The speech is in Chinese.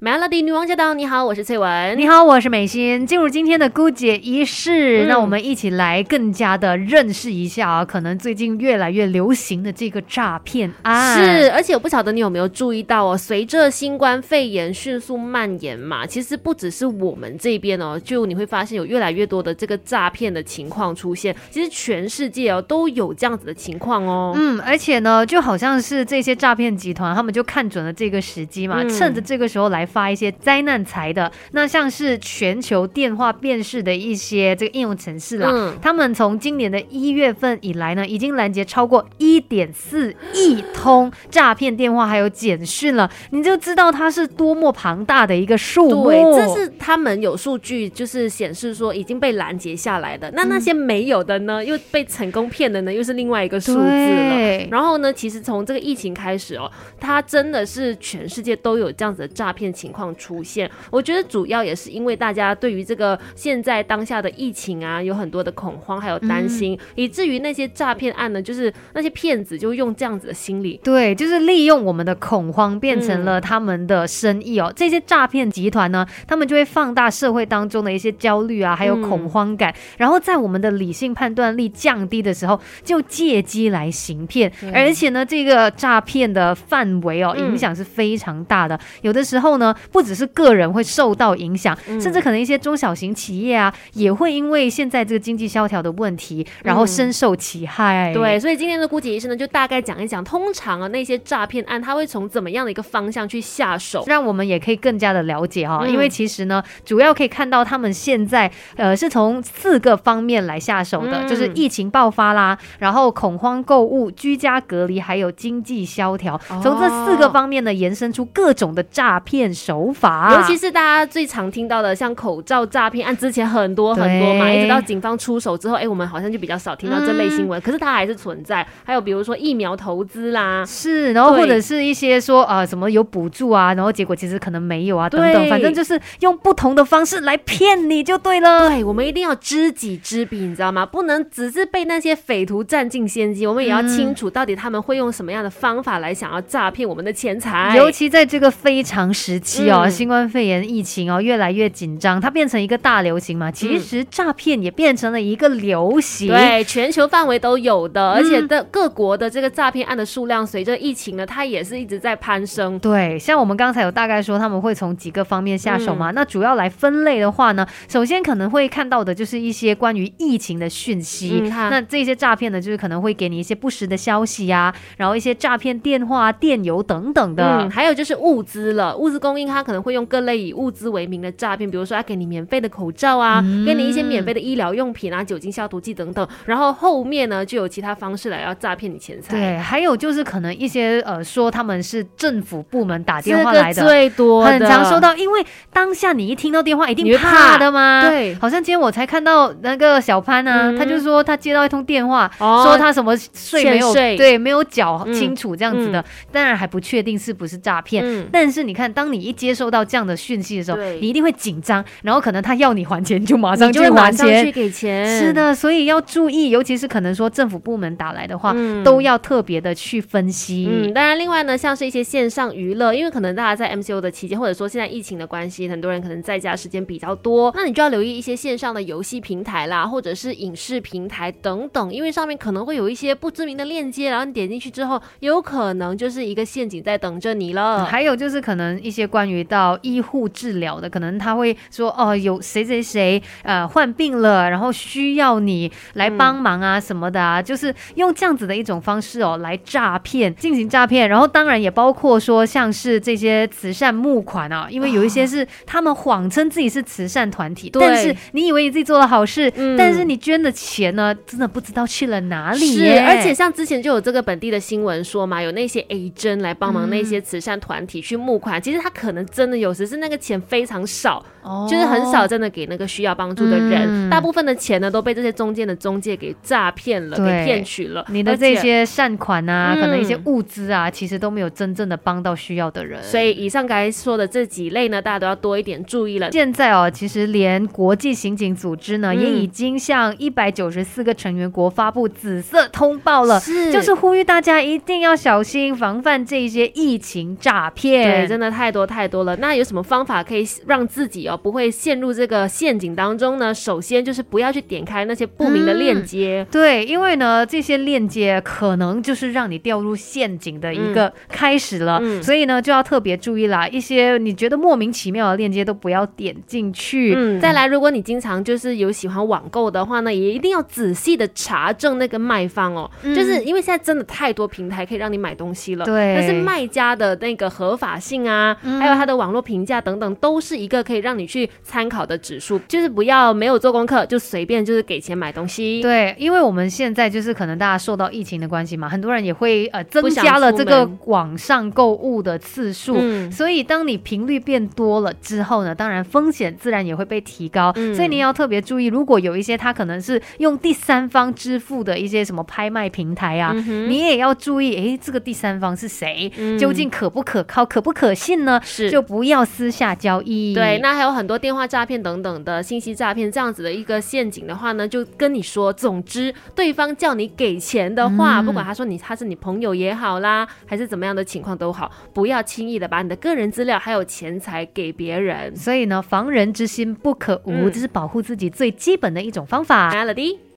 Melody 女王驾到！你好，我是翠文。你好，我是美心。进入今天的姑姐仪式，嗯那我们一起来更加的认识一下啊，可能最近越来越流行的这个诈骗案。是，而且我不晓得你有没有注意到哦，随着新冠肺炎迅速蔓延嘛，其实不只是我们这边哦，就你会发现有越来越多的这个诈骗的情况出现。其实全世界哦都有这样子的情况哦。嗯，而且呢，就好像是这些诈骗集团，他们就看准了这个时机嘛，嗯趁着这个时候来发一些灾难财的。那像是全球电话辨识的一些这个应用程式啦，嗯他们从今年的一月份以来呢，已经拦截超过一点四亿通诈骗电话还有简讯了，你就知道它是多么庞大的一个数目。对，这是他们有数据，就是显示说已经被拦截下来的。那那些没有的呢，又被成功骗的呢，又是另外一个数字了。对然后呢，其实从这个疫情开始哦，它真的是全世界都有这样子的诈骗情况出现。我觉得主要也是因为大家对于这个现在当下的疫情啊，有很多的恐慌还有担心，以至于那些诈骗案呢，就是那些骗子就用这样子的心理。对，就是利用我们的恐慌变成嗯了他们的生意哦。这些诈骗集团呢，他们就会放大社会当中的一些焦虑啊，还有嗯恐慌感，然后在我们的理性判断力降低的时候，就借机来行骗。而且呢，这个诈骗的范围哦，嗯影响是非常大的。有的时候呢，不只是个人会受到影响，嗯。甚至可能一些中小型企业啊，也会因为现在这个经济萧条的问题，然后嗯深受其害。对，所以今天的姑姐医生呢，就大概讲一讲，通常啊那些诈骗案，他会从怎么样的一个方向去下手。让我们也可以更加的了解哈、嗯。因为其实呢，主要可以看到他们现在呃是从四个方面来下手的，嗯。就是疫情爆发啦，然后恐慌购物、居家隔离，还有经济萧条，哦从这四个方面呢延伸出各种的诈骗手法，尤其是大家最常听到的，像口罩诈骗案，之前很多很多嘛，一直到警方出手之后，哎、我们好像就比较少听到这类新闻，可是它还是存在。还有比如说疫苗投资啦，是，然后或者是一些说啊、什么有补助啊，然后结果其实可能没有啊，等等，反正就是用不同的方式来骗你就对了。对我们一定要知己知彼，你知道吗？不能只是被那些匪徒占尽先机，我们也要清楚到底他们会用什么样的方法来想要诈骗我们的钱财。尤其在这个非常时期哦，嗯新冠肺炎疫情哦越来越紧张，它变成一个大流行嘛。其实诈骗也变成了一个流行。对，全球范围都有的，而且嗯的各国的这个诈骗案的数量，随着疫情呢，它也是一直在攀升。对，像我们刚才有大概说他们会从几个方面下手嗯嘛。那主要来分类的话呢，首先可能会看到的就是一些关于疫情的讯息。嗯那这些诈骗呢，就是可能会给你一些不实的消息呀、然后一些诈骗电话、电邮等等的。嗯，还有就是物资了，物资供应他可能会用各类以物资为名的诈骗，比如说他给你免费的口罩啊，嗯给你一些免费的医疗用品啊、酒精消毒剂等等，然后后面呢就有其他方式来要诈骗你钱财。对，还有就是可能一些呃说他们是政府部门打电话来的，最多，很常收到，因为当下你一听到电话一定怕怕的嘛。对好像今天我才看到那个小潘啊，嗯他就说他接到一通电话，哦说他什么税没有税对没有缴嗯清楚这样子的，当然还不确定是不是诈骗。嗯。但是你看，当你一接收到这样的讯息的时候，你一定会紧张，然后可能他要你还钱，你就马上就去会马上去还钱。给钱，是，的，所以要注意，尤其是可能说政府部门打来的话，嗯都要特别的去分析。嗯，当然，另外呢，像是一些线上娱乐，因为可能大家在 MCO 的期间，或者说现在疫情的关系，很多人可能在家时间比较多，那你就要留意一些线上的游戏平台啦，或者是影视平台等等，因为上面可能会有一些不知名的链接，然后你点进去之后，有可能就是一个陷阱在等着你了。还有就是可能一些关于到医护治疗的，可能他会说哦，有谁谁谁呃患病了，然后需要你来帮忙啊什么的啊，就是用这样子的一种方式哦来诈骗，进行诈骗。然后当然也包括说像是这些慈善募款啊，因为有一些是他们谎称自己是慈善团体，对。但是你以为你自己做了好事，嗯。但是你捐的钱呢，真的不知道去了哪里是，而且像之前就有这个本地的新闻说嘛，有那些 A 针来帮忙那嗯。些慈善团体去募款，其实他可能真的有时是那个钱非常少，哦就是很少真的给那个需要帮助的人，嗯大部分的钱呢都被这些中间的中介给诈骗了，给骗取了。你的这些善款啊，嗯可能一些物资啊，其实都没有真正的帮到需要的人。所以以上刚才说的这几类呢，大家都要多一点注意了。现在哦，其实连国际刑警组织呢，嗯也已经向一百九十四个成员国发布紫色通报了，是就是呼吁大家一定要小心防范这一些疫情诈骗。对，真的太多太多了。那有什么方法可以让自己哦不会陷入这个陷阱当中呢？首先就是不要去点开那些不明的链接。对，因为呢，这些链接可能就是让你掉入陷阱的一个开始了，嗯所以呢，就要特别注意啦。一些你觉得莫名其妙的链接都不要点进去。嗯，再来，如果你经常就是有喜欢网购的话呢，也一定要仔细的查证那个卖方哦，就是因为现在真的太多平台可以让你买东西了，对但是卖家的那个合法性啊，还有它的网络评价等等，都是一个可以让你去参考的指数，就是不要没有做功课就随便就是给钱买东西。对，因为我们现在就是可能大家受到疫情的关系嘛，很多人也会呃增加了这个网上购物的次数，嗯所以当你频率变多了之后呢，当然风险自然也会被提高，嗯所以你要特别注意，如果有一些它可能是用第三方支付的一些什么拍卖平台啊，嗯你也要注意，诶，这个第三方是谁，嗯究竟可不可靠、可不可信呢？是就不要私下交易。对，那还有很多电话诈骗等等的信息诈骗这样子的一个陷阱的话呢，就跟你说，总之对方叫你给钱的话，嗯不管他说你他是你朋友也好啦，还是怎么样的情况都好，不要轻易的把你的个人资料还有钱财给别人。所以呢，防人之心不可无，嗯这是保护自己最基本的一种方法。Melody。